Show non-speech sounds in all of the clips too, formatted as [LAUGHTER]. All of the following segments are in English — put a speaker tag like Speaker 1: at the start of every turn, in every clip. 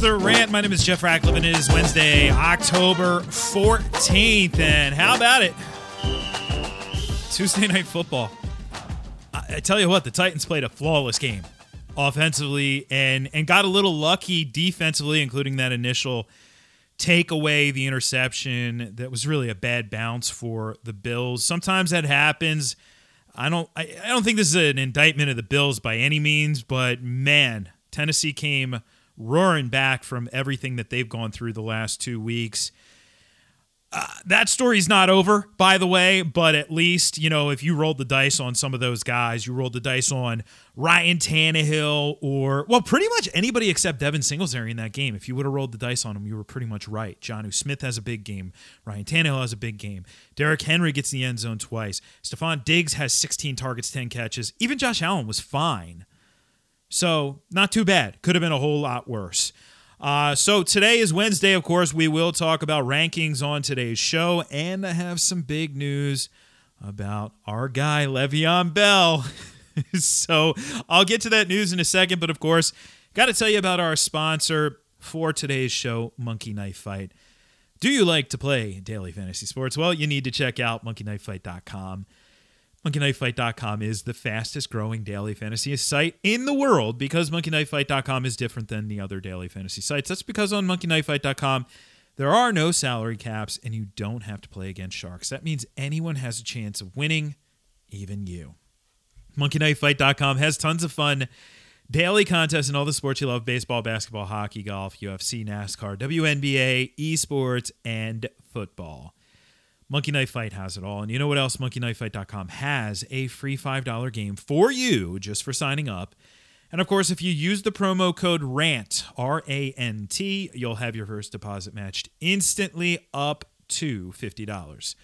Speaker 1: the rant. My name is Jeff Ratcliffe, and it is Wednesday, October 14th. And how about it? Tuesday night football. I, I tell you what, the Titans played a flawless game offensively and and got a little lucky defensively, including that initial take away the interception that was really a bad bounce for the Bills. Sometimes that happens. I don't I, I don't think this is an indictment of the Bills by any means, but man, Tennessee came roaring back from everything that they've gone through the last two weeks. Uh, that story's not over, by the way, but at least, you know, if you rolled the dice on some of those guys, you rolled the dice on Ryan Tannehill or, well, pretty much anybody except Devin Singletary in that game. If you would have rolled the dice on him, you were pretty much right. Jonnu Smith has a big game. Ryan Tannehill has a big game. Derrick Henry gets the end zone twice. Stefon Diggs has 16 targets, 10 catches. Even Josh Allen was fine. So, not too bad. Could have been a whole lot worse. Uh, so today is Wednesday, of course. We will talk about rankings on today's show, and I have some big news about our guy Le'Veon Bell. [LAUGHS] so I'll get to that news in a second, but of course, got to tell you about our sponsor for today's show, Monkey Knife Fight. Do you like to play daily fantasy sports? Well, you need to check out monkeyknifefight.com. MonkeyKnifeFight.com is the fastest growing daily fantasy site in the world because MonkeyKnifeFight.com is different than the other daily fantasy sites. That's because on MonkeyKnifeFight.com, there are no salary caps and you don't have to play against sharks. That means anyone has a chance of winning, even you. MonkeyKnifeFight.com has tons of fun daily contests in all the sports you love baseball, basketball, hockey, golf, UFC, NASCAR, WNBA, esports, and football. Monkey Knife Fight has it all. And you know what else? MonkeyKnifeFight.com has a free $5 game for you just for signing up. And of course, if you use the promo code RANT, R A N T, you'll have your first deposit matched instantly up to $50.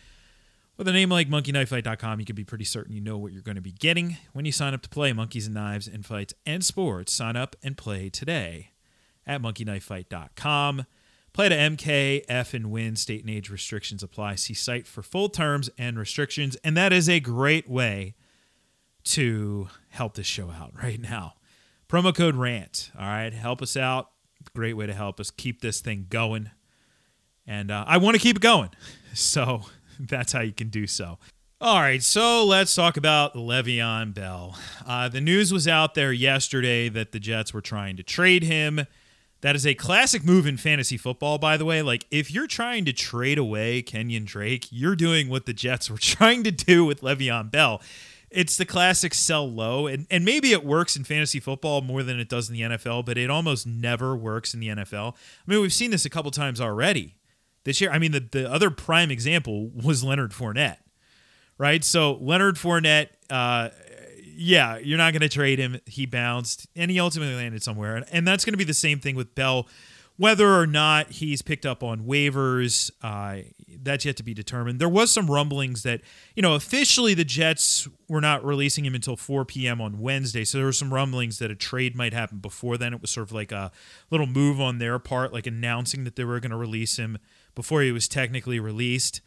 Speaker 1: With a name like MonkeyKnifeFight.com, you can be pretty certain you know what you're going to be getting when you sign up to play Monkeys and Knives and Fights and Sports. Sign up and play today at MonkeyKnifeFight.com. Play to MKF and win. State and age restrictions apply. See site for full terms and restrictions. And that is a great way to help this show out [LAUGHS] right now. Promo code RANT. All right. Help us out. Great way to help us keep this thing going. And uh, I want to keep it going. [LAUGHS] So [LAUGHS] that's how you can do so. All right, so let's talk about Le'Veon Bell. Uh, the news was out there yesterday that the Jets were trying to trade him. That is a classic move in fantasy football, by the way. Like, if you're trying to trade away Kenyan Drake, you're doing what the Jets were [LAUGHS] trying to do with Le'Veon Bell. It's the classic sell low, and, and maybe it works in fantasy football more than it does in the NFL, but it almost never works in the NFL. I mean, we've seen this a couple times already this year. I mean, the, the other prime example was Leonard Fournette, right? So Leonard Fournette, uh, yeah, you're not going to trade him. He bounced and he ultimately landed somewhere. And, and that's going to be the same thing with Bell. Whether or not he's picked up on waivers, uh, that's yet to be determined. There was some rumblings that, you know, officially the Jets were not releasing him until 4 p.m. on Wednesday. So there were some rumblings that a trade might happen before then. It was sort of like a little move on their part, like announcing that they were going to release him before he was technically released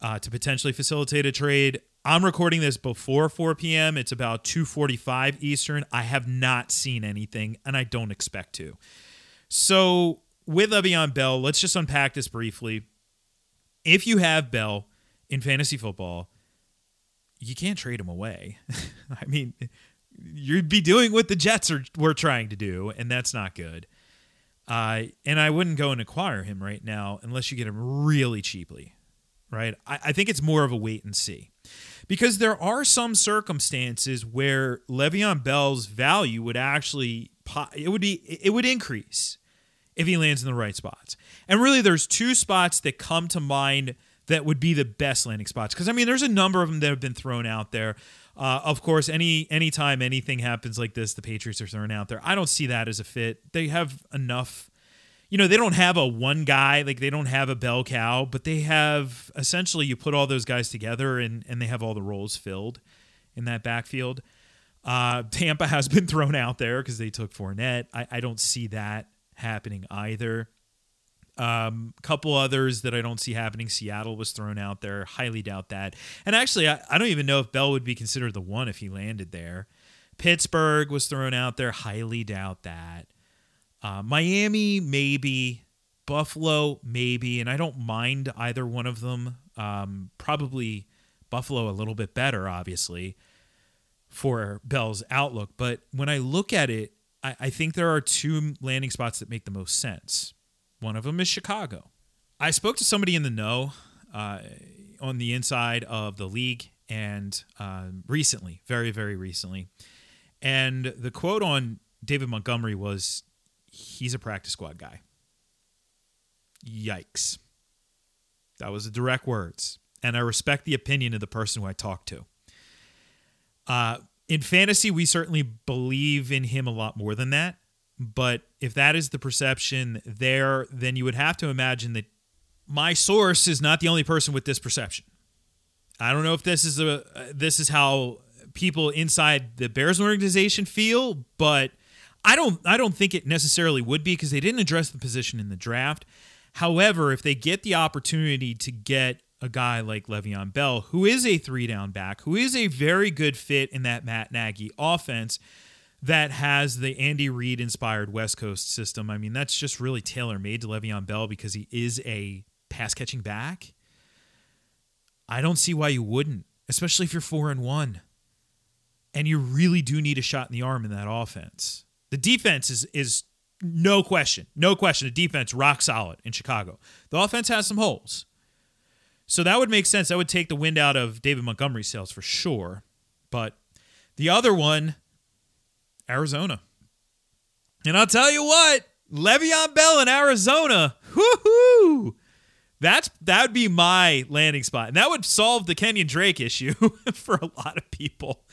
Speaker 1: uh, to potentially facilitate a trade. I'm recording this before 4 p.m. It's about 2:45 Eastern. I have not seen anything, and I don't expect to. So with Le'Veon Bell, let's just unpack this briefly. If you have Bell in fantasy football, you can't trade him away. [LAUGHS] I mean, you'd be doing what the Jets are were trying to do, and that's not good. Uh, and I wouldn't go and acquire him right now unless you get him really cheaply, right? I, I think it's more of a wait and see because there are some circumstances where Le'Veon Bell's value would actually it would be it would increase if he lands in the right spots. And really, there's two spots that come to mind that would be the best landing spots because I mean, there's a number of them that have been thrown out there. Uh, of course, any anytime anything happens like this, the Patriots are thrown out there. I don't see that as a fit. They have enough. You know, they don't have a one guy, like they don't have a bell cow, but they have essentially you put all those guys together and, and they have all the roles filled in that backfield. Uh, Tampa has been thrown out there because they took Fournette. I, I don't see that happening either. Um, couple others that I don't see happening. Seattle was thrown out there. Highly doubt that. And actually, I, I don't even know if Bell would be considered the one if he landed there. Pittsburgh was thrown out there. Highly doubt that. Uh, Miami, maybe. Buffalo, maybe. And I don't mind either one of them. Um, probably Buffalo a little bit better, obviously, for Bell's outlook. But when I look at it, I, I think there are two landing spots that make the most sense. One of them is Chicago. I spoke to somebody in the know uh, on the inside of the league and uh, recently, very, very recently. And the quote on David Montgomery was he's a practice squad guy. Yikes. That was the direct words. And I respect the opinion of the person who I talked to. Uh, in fantasy, we certainly believe in him a lot more than that. But if that is the perception there, then you would have to imagine that my source is not the only person with this perception. I don't know if this is a this is how people inside the Bears organization feel, but I don't I don't think it necessarily would be because they didn't address the position in the draft. However, if they get the opportunity to get a guy like Le'Veon Bell, who is a three down back, who is a very good fit in that Matt Nagy offense that has the Andy Reid inspired West Coast system. I mean, that's just really tailor made to Le'Veon Bell because he is a pass catching back. I don't see why you wouldn't, especially if you're four and one. And you really do need a shot in the arm in that offense. The defense is is no question, no question. The defense rock solid in Chicago. The offense has some holes. So that would make sense. That would take the wind out of David Montgomery's sails for sure. But the other one, Arizona. And I'll tell you what, Le'Veon Bell in Arizona, whoo That's that would be my landing spot, and that would solve the Kenyan Drake issue [LAUGHS] for a lot of people.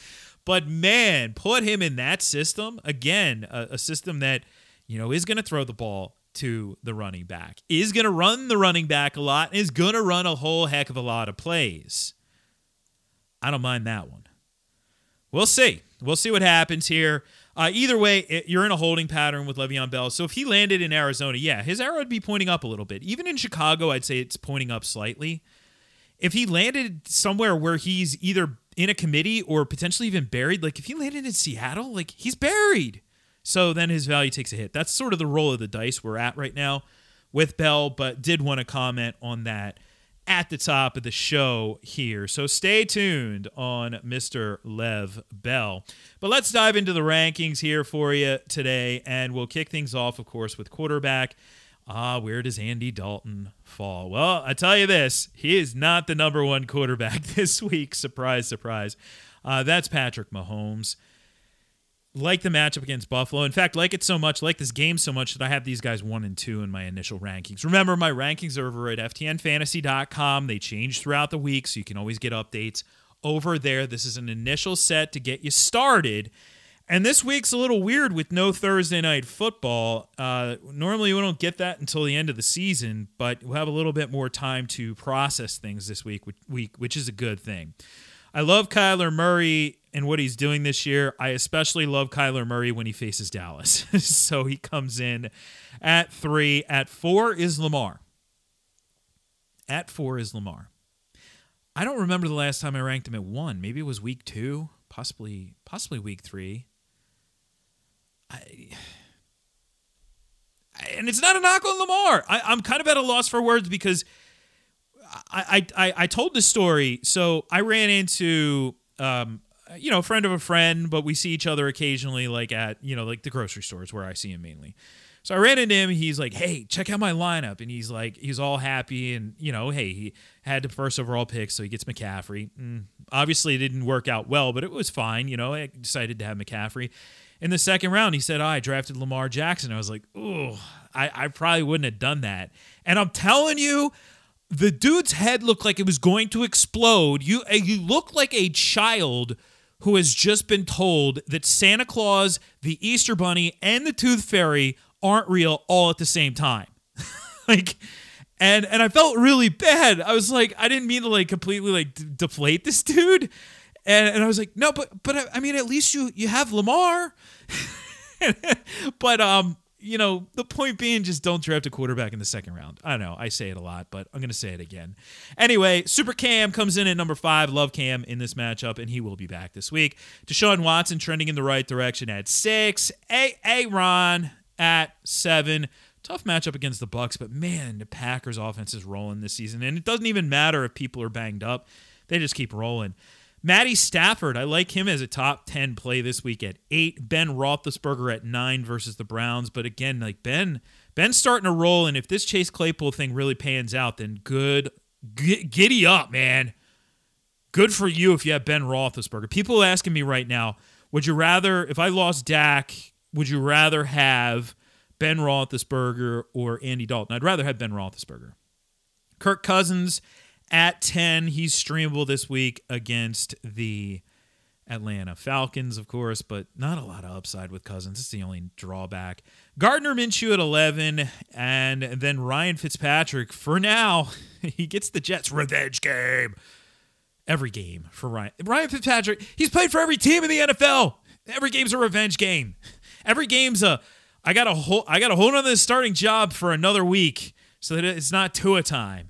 Speaker 1: But man, put him in that system again, a, a system that you know is going to throw the ball to the running back, is going to run the running back a lot, is going to run a whole heck of a lot of plays. I don't mind that one. We'll see. We'll see what happens here. Uh, either way, it, you're in a holding pattern with Le'Veon Bell. So if he landed in Arizona, yeah, his arrow would be pointing up a little bit. Even in Chicago, I'd say it's pointing up slightly. If he landed somewhere where he's either in a committee or potentially even buried, like if he landed in Seattle, like he's buried. So then his value takes a hit. That's sort of the roll of the dice we're at right now with Bell, but did want to comment on that at the top of the show here. So stay tuned on Mr. Lev Bell. But let's dive into the rankings here for you today, and we'll kick things off, of course, with quarterback. Ah, where does Andy Dalton fall? Well, I tell you this, he is not the number one quarterback [LAUGHS] this week. Surprise, surprise. Uh, that's Patrick Mahomes like the matchup against Buffalo. In fact, like it so much, like this game so much that I have these guys one and two in my initial rankings. Remember, my rankings are over at FTNFantasy.com. They change throughout the week, so you can always get updates over there. This is an initial set to get you started. And this week's a little weird with no Thursday night football. Uh, normally, we don't get that until the end of the season, but we'll have a little bit more time to process things this week, which, week, which is a good thing. I love Kyler Murray and what he's doing this year. I especially love Kyler Murray when he faces Dallas. [LAUGHS] so he comes in at three. At four is Lamar. At four is Lamar. I don't remember the last time I ranked him at one. Maybe it was week two, possibly, possibly week three. I, and it's not a knock on Lamar. I, I'm kind of at a loss for words because I, I, I told this story. So I ran into um, you know, a friend of a friend, but we see each other occasionally, like at, you know, like the grocery stores where I see him mainly. So I ran into him. He's like, "Hey, check out my lineup," and he's like, he's all happy, and you know, hey, he had the first overall pick, so he gets McCaffrey. Mm, obviously, it didn't work out well, but it was fine. You know, I decided to have McCaffrey. In the second round, he said, oh, "I drafted Lamar Jackson." I was like, "Oh, I, I probably wouldn't have done that." And I'm telling you, the dude's head looked like it was going to explode. You you look like a child who has just been told that Santa Claus, the Easter Bunny, and the Tooth Fairy aren't real all at the same time. [LAUGHS] like and and I felt really bad. I was like I didn't mean to like completely like d- deflate this dude. And, and I was like, no, but but I mean, at least you you have Lamar. [LAUGHS] but um, you know, the point being, just don't draft a quarterback in the second round. I know I say it a lot, but I'm to say it again. Anyway, Super Cam comes in at number five. Love Cam in this matchup, and he will be back this week. Deshaun Watson trending in the right direction at six. Hey, Ron. At seven. Tough matchup against the Bucs, but man, the Packers offense is rolling this season. And it doesn't even matter if people are banged up. They just keep rolling. Matty Stafford, I like him as a top 10 play this week at eight. Ben Roethlisberger at nine versus the Browns. But again, like Ben, Ben's starting to roll. And if this Chase Claypool thing really pans out, then good, g- giddy up, man. Good for you if you have Ben Roethlisberger. People are asking me right now, would you rather, if I lost Dak, would you rather have Ben Roethlisberger or Andy Dalton? I'd rather have Ben Roethlisberger. Kirk Cousins at 10. He's streamable this week against the Atlanta Falcons, of course, but not a lot of upside with Cousins. It's the only drawback. Gardner Minshew at 11, and then Ryan Fitzpatrick. For now, [LAUGHS] he gets the Jets revenge game. Every game for Ryan. Ryan Fitzpatrick, he's played for every team in the NFL. Every game's a revenge game. [LAUGHS] Every game's a I got a whole I got a hold on this starting job for another week so that it's not Tua time.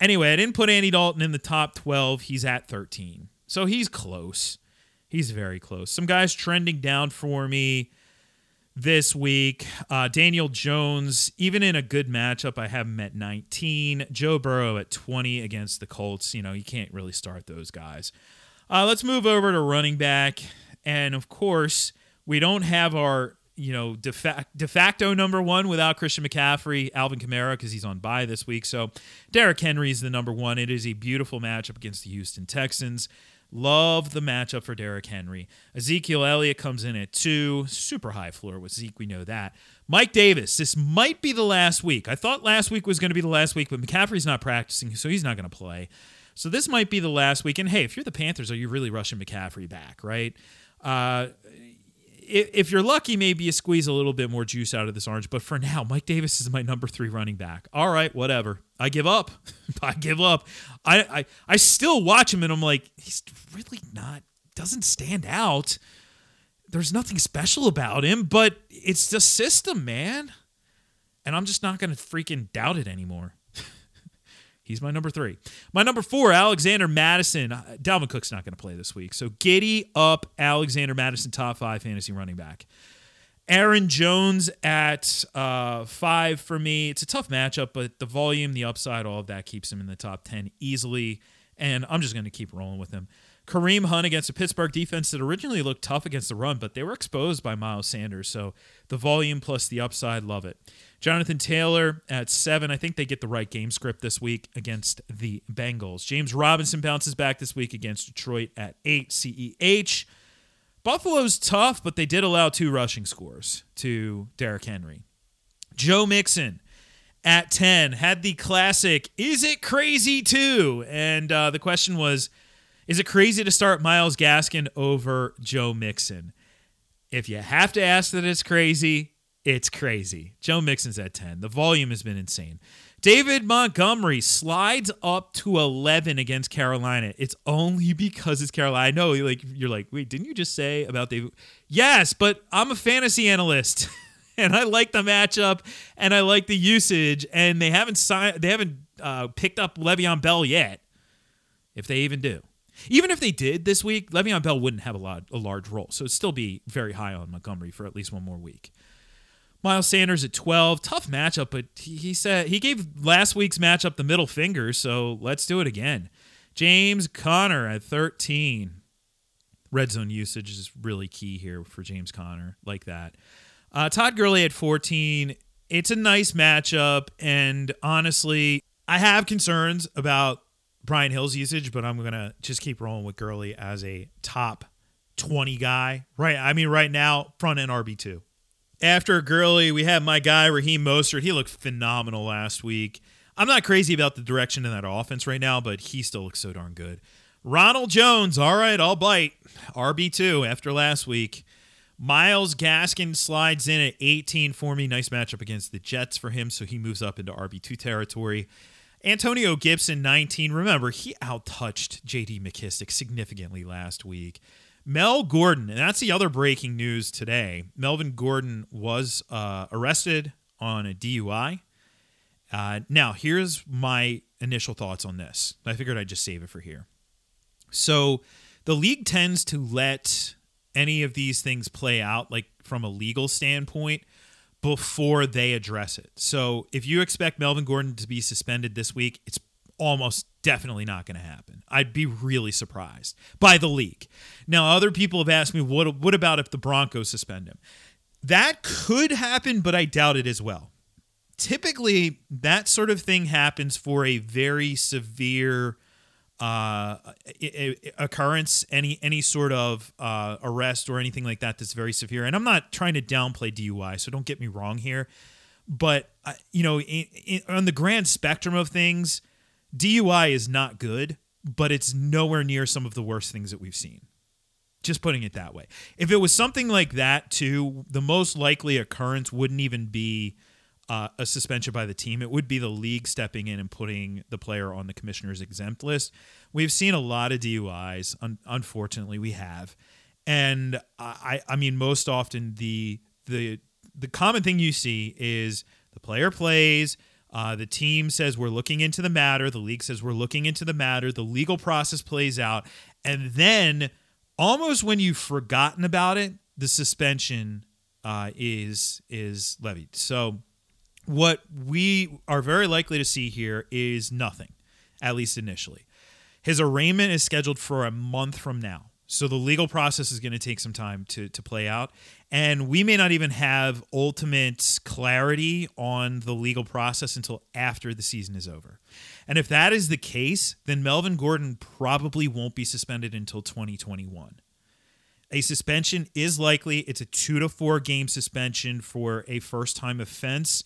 Speaker 1: Anyway, I didn't put Andy Dalton in the top 12. He's at 13. So he's close. He's very close. Some guys trending down for me this week. Uh, Daniel Jones, even in a good matchup, I have him at 19. Joe Burrow at 20 against the Colts. You know, you can't really start those guys. Uh, let's move over to running back. And of course, we don't have our you know, de, de facto number one without Christian McCaffrey, Alvin Kamara, because he's on bye this week. So Derrick Henry is the number one. It is a beautiful matchup against the Houston Texans. Love the matchup for Derrick Henry. Ezekiel Elliott comes in at two. Super high floor with Zeke, we know that. Mike Davis, this might be the last week. I thought last week was going to be the last week, but McCaffrey's not practicing, so he's not going to play. So this might be the last week. And hey, if you're the Panthers, are you really rushing McCaffrey back, right? Uh, if you're lucky, maybe you squeeze a little bit more juice out of this orange. But for now, Mike Davis is my number three running back. All right, whatever. I give up. [LAUGHS] I give up. I, I I still watch him and I'm like, he's really not doesn't stand out. There's nothing special about him, but it's the system, man. And I'm just not gonna freaking doubt it anymore. He's my number three. My number four, Alexander Mattison. Uh, Dalvin Cook's not going to play this week. So giddy up Alexander Mattison, top five fantasy running back. Aaron Jones at uh, five for me. It's a tough matchup, but the volume, the upside, all of that keeps him in the top 10 easily. And I'm just going to keep rolling with him. Kareem Hunt against a Pittsburgh defense that originally looked tough against the run, but they were exposed by Miles Sanders. So the volume plus the upside, love it. Jonathan Taylor at seven. I think they get the right game script this week against the Bengals. James Robinson bounces back this week against Detroit at eight. CEH. Buffalo's tough, but they did allow two rushing scores to Derrick Henry. Joe Mixon at 10 had the classic, is it crazy too? And uh, the question was, is it crazy to start Myles Gaskin over Joe Mixon? If you have to ask that it's crazy, it's crazy. Joe Mixon's at 10. The volume has been insane. David Montgomery slides up to 11 against Carolina. It's only because it's Carolina. I know like you're like, "Wait, didn't you just say about David?" Yes, but I'm a fantasy analyst. [LAUGHS] and I like the matchup and I like the usage and they haven't signed they haven't uh, picked up Le'Veon Bell yet. If they even do. Even if they did this week, Le'Veon Bell wouldn't have a lot a large role. So it'd still be very high on Montgomery for at least one more week. Miles Sanders at 12. Tough matchup, but he said he gave last week's matchup the middle finger, so let's do it again. James Conner at 13. Red zone usage is really key here for James Conner, like that. Uh, Todd Gurley at 14. It's a nice matchup, and honestly, I have concerns about Brian Hill's usage, but I'm to just keep rolling with Gurley as a top 20 guy. Right. I mean, right now, front end RB2 after Gurley, we have my guy Raheem Mostert. He looked phenomenal last week. I'm not crazy about the direction in that offense right now, but he still looks so darn good. Ronald Jones, all right, I'll bite. RB2 after last week. Myles Gaskin slides in at 18 for me. Nice matchup against the Jets for him, so he moves up into RB2 territory. Antonio Gibson, 19. Remember, he outtouched JD McKissic significantly last week. Mel Gordon, and that's the other breaking news today. Melvin Gordon was uh, arrested on a DUI. Uh, now, here's my initial thoughts on this. I figured I'd just save it for here. So, the league tends to let any of these things play out, like from a legal standpoint, before they address it. So if you expect Melvin Gordon to be suspended this week, it's almost definitely not going to happen. I'd be really surprised by the leak. Now, other people have asked me, what, what about if the Broncos suspend him? That could happen, but I doubt it as well. Typically, that sort of thing happens for a very severe uh, occurrence, any any sort of uh, arrest or anything like that that's very severe. And I'm not trying to downplay DUI, so don't get me wrong here. But uh, you know, in, in, on the grand spectrum of things, DUI is not good, but it's nowhere near some of the worst things that we've seen. Just putting it that way. If it was something like that, too, the most likely occurrence wouldn't even be uh, a suspension by the team. It would be the league stepping in and putting the player on the commissioner's exempt list. We've seen a lot of DUIs. Un- unfortunately, we have, and I, I mean, most often the the the common thing you see is the player plays. Uh, the team says we're looking into the matter. The league says we're looking into the matter. The legal process plays out, and then almost when you've forgotten about it, the suspension uh, is is levied. So what we are very likely to see here is nothing, at least initially. His arraignment is scheduled for a month from now. So the legal process is going to take some time to, to play out. And we may not even have ultimate clarity on the legal process until after the season is over. And if that is the case, then Melvin Gordon probably won't be suspended until 2021. A suspension is likely. It's a two to four game suspension for a first time offense.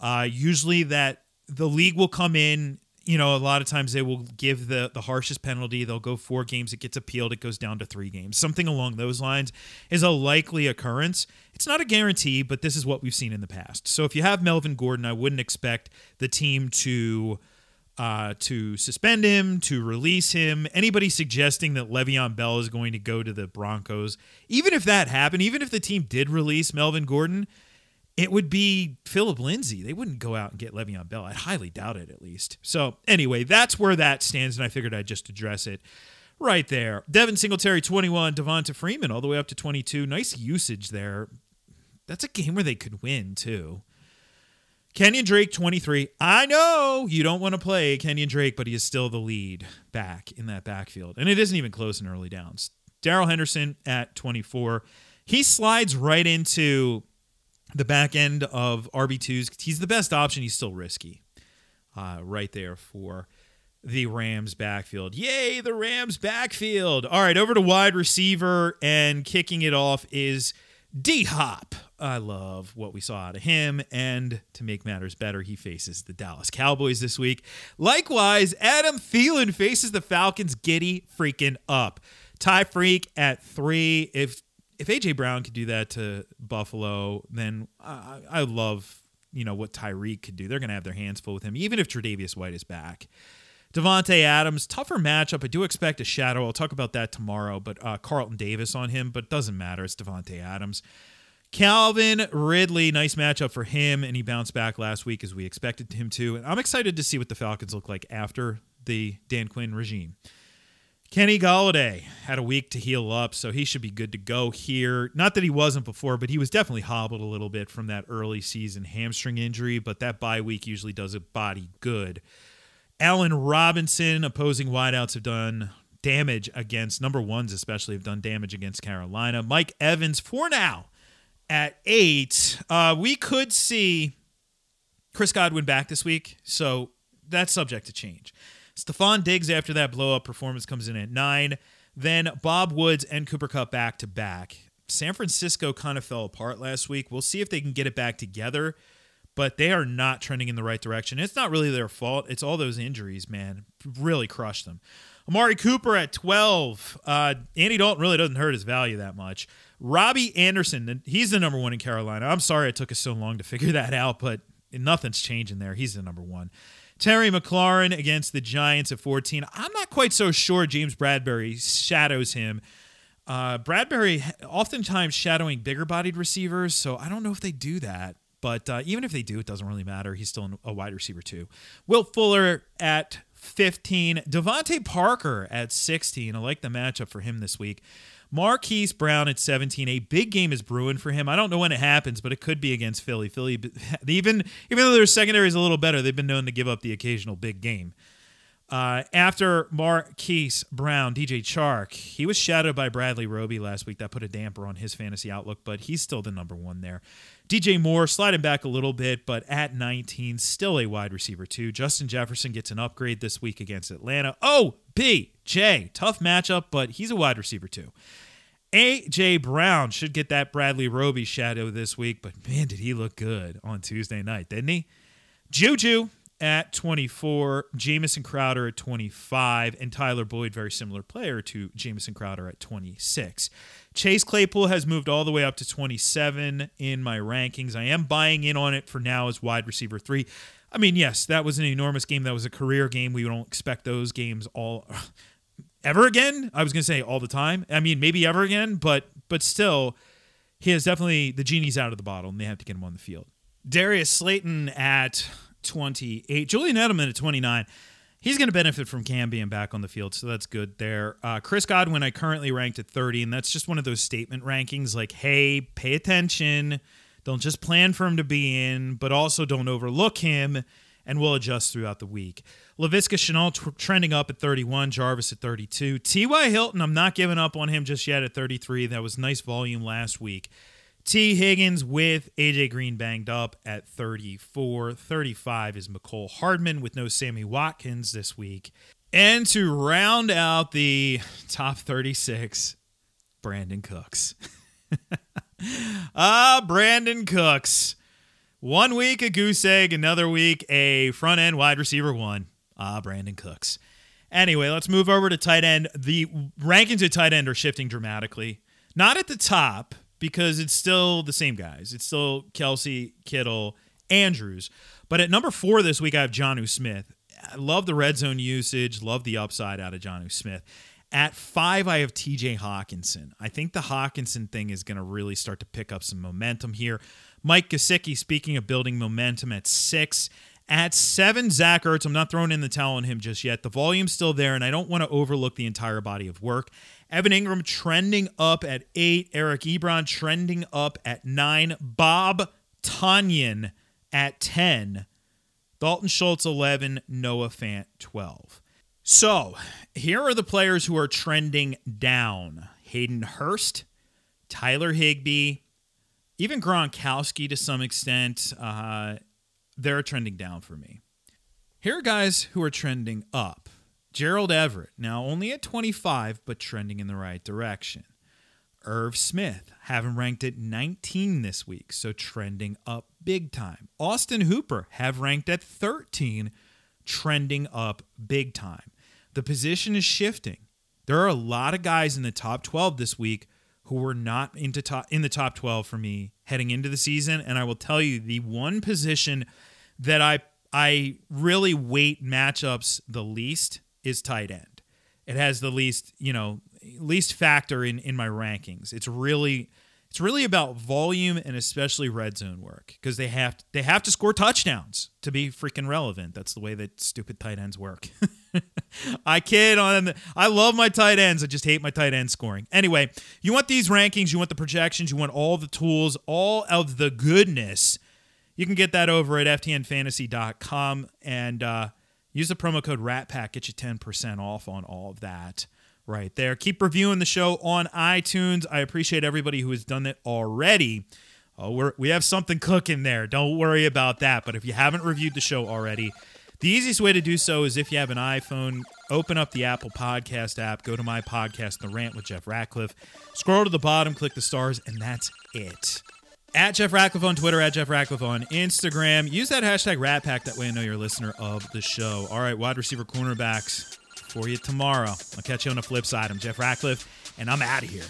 Speaker 1: Uh, usually, that the league will come in. You know, a lot of times they will give the the harshest penalty. They'll go four games. It gets appealed. It goes down to three games. Something along those lines is a likely occurrence. It's not a guarantee, but this is what we've seen in the past. So if you have Melvin Gordon, I wouldn't expect the team to uh, to suspend him, to release him. Anybody suggesting that Le'Veon Bell is going to go to the Broncos, even if that happened, even if the team did release Melvin Gordon, it would be Phillip Lindsay. They wouldn't go out and get Le'Veon Bell. I highly doubt it, at least. So, anyway, that's where that stands, and I figured I'd just address it right there. Devin Singletary, 21. Devonta Freeman, all the way up to 22. Nice usage there. That's a game where they could win, too. Kenyan Drake, 23. I know you don't want to play Kenyan Drake, but he is still the lead back in that backfield. And it isn't even close in early downs. Darrell Henderson at 24. He slides right into the back end of RB2s. He's the best option. He's still risky. Uh, right there for the Rams backfield. Yay, the Rams backfield. All right, over to wide receiver and kicking it off is D Hop. I love what we saw out of him. And to make matters better, he faces the Dallas Cowboys this week. Likewise, Adam Thielen faces the Falcons giddy freaking up. Ty Freak at three. If if AJ Brown could do that to Buffalo, then I, I love you know what Tyreek could do. They're going to have their hands full with him, even if Tre'Davious White is back. Davante Adams, tougher matchup. I do expect a shadow. I'll talk about that tomorrow. But uh, Carlton Davis on him, but doesn't matter. It's Davante Adams. Calvin Ridley, nice matchup for him, and he bounced back last week as we expected him to. And I'm excited to see what the Falcons look like after the Dan Quinn regime. Kenny Golladay had a week to heal up, so he should be good to go here. Not that he wasn't before, but he was definitely hobbled a little bit from that early season hamstring injury, but that bye week usually does a body good. Allen Robinson, opposing wideouts have done damage against number ones, especially have done damage against Carolina. Mike Evans, for now, at eight. Uh, we could see Chris Godwin back this week, so that's subject to change. Stefon Diggs, after that blow up performance, comes in at nine. Then Bob Woods and Cooper Kupp back to back. San Francisco kind of fell apart last week. We'll see if they can get it back together, but they are not trending in the right direction. It's not really their fault. It's all those injuries, man. Really crushed them. Amari Cooper at 12. Uh, Andy Dalton really doesn't hurt his value that much. Robbie Anderson, he's the number one in Carolina. I'm sorry it took us so long to figure [LAUGHS] that out, but nothing's changing there. He's the number one. Terry McLaurin against the Giants at 14. I'm not quite so sure James Bradberry shadows him. Uh, Bradberry oftentimes shadowing bigger bodied receivers, so I don't know if they do that. But uh, even if they do, it doesn't really matter. He's still a wide receiver, too. Will Fuller at 15. DeVante Parker at 16. I like the matchup for him this week. Marquise Brown at 17. A big game is brewing for him. I don't know when it happens, but it could be against Philly. Philly, [LAUGHS] even even though their secondary is a little better, they've been known to give up the occasional big game. Uh, after Marquise Brown, DJ Chark, he was shadowed by Bradley Roby last week. That put a damper on his fantasy outlook, but he's still the number one there. DJ Moore sliding back a little bit, but at 19, still a wide receiver too. Justin Jefferson gets an upgrade this week against Atlanta. Oh, B, J, tough matchup, but he's a wide receiver too. AJ Brown should get that Bradley Roby shadow this week, but man, did he look good on Tuesday night, didn't he? Juju at 24, Jamison Crowder at 25, and Tyler Boyd, very similar player to Jamison Crowder at 26. Chase Claypool has moved all the way up to 27 in my rankings. I am buying in on it for now as wide receiver three. I mean, yes, that was an enormous game. That was a career game. We don't expect those games all [SIGHS] ever again. I was going to say all the time. I mean, maybe ever again, but but still, he has definitely the genie's out of the bottle, and they have to get him on the field. Darius Slayton at 28. Julian Edelman at 29. He's going to benefit from Cam being back on the field, so that's good there. Uh, Chris Godwin, I currently ranked at 30, and that's just one of those statement rankings like, hey, pay attention. Don't just plan for him to be in, but also don't overlook him, and we'll adjust throughout the week. Laviska Shenault t- trending up at 31, Jarvis at 32. T.Y. Hilton, I'm not giving up on him just yet at 33. That was nice volume last week. Tee Higgins with AJ Green banged up at 34. 35 is Mecole Hardman with no Sammy Watkins this week. And to round out the top 36, Brandin Cooks. [LAUGHS] ah, Brandin Cooks. One week a goose egg, another week a front end wide receiver one. Ah, Brandin Cooks. Anyway, let's move over to tight end. The rankings of tight end are shifting dramatically. Not at the top, because it's still the same guys. It's still Kelce, Kittle, Andrews. But at number four this week, I have Jonnu Smith. I love the red zone usage, love the upside out of Jonnu Smith. At five, I have TJ Hockenson. I think the Hawkinson thing is going to really start to pick up some momentum here. Mike Gesicki, speaking of building momentum, at six. At seven, Zach Ertz. I'm not throwing in the towel on him just yet. The volume's still there, and I don't want to overlook the entire body of work. Evan Engram trending up at eight. Eric Ebron trending up at nine. Bob Tonyan at 10. Dalton Schultz 11. Noah Fant 12. So here are the players who are trending down Hayden Hurst, Tyler Higbee, even Gronkowski to some extent. Uh, they're trending down for me. Here are guys who are trending up. Gerald Everett, now only at 25, but trending in the right direction. Irv Smith, having ranked at 19 this week, so trending up big time. Austin Hooper, have ranked at 13, trending up big time. The position is shifting. There are a lot of guys in the top 12 this week who were not into top, in the top 12 for me heading into the season. And I will tell you, the one position that I I really weight matchups the least is tight end. It has the least, you know, least factor in in my rankings. It's really it's really about volume and especially red zone work because they have to, they have to score touchdowns to be freaking relevant. That's the way that stupid tight ends work. [LAUGHS] I kid on I love my tight ends. I just hate my tight end scoring. Anyway, you want these rankings, you want the projections, you want all the tools, all of the goodness. You can get that over at ftnfantasy.com and uh, Use the promo code RATPACK, get you 10% off on all of that right there. Keep reviewing the show on iTunes. I appreciate everybody who has done it already. Oh, we're, we have something cooking there. Don't worry about that. But if you haven't reviewed the show already, the easiest way to do so is if you have an iPhone, open up the Apple Podcast app, go to my podcast, The Rant with Jeff Ratcliffe, scroll to the bottom, click the stars, and that's it at Jeff Ratcliffe on Twitter, at Jeff Ratcliffe on Instagram. Use that hashtag RatPack. That way I know you're a listener of the show. All right, wide receiver cornerbacks for you tomorrow. I'll catch you on the flip side. I'm Jeff Ratcliffe, and I'm out of here.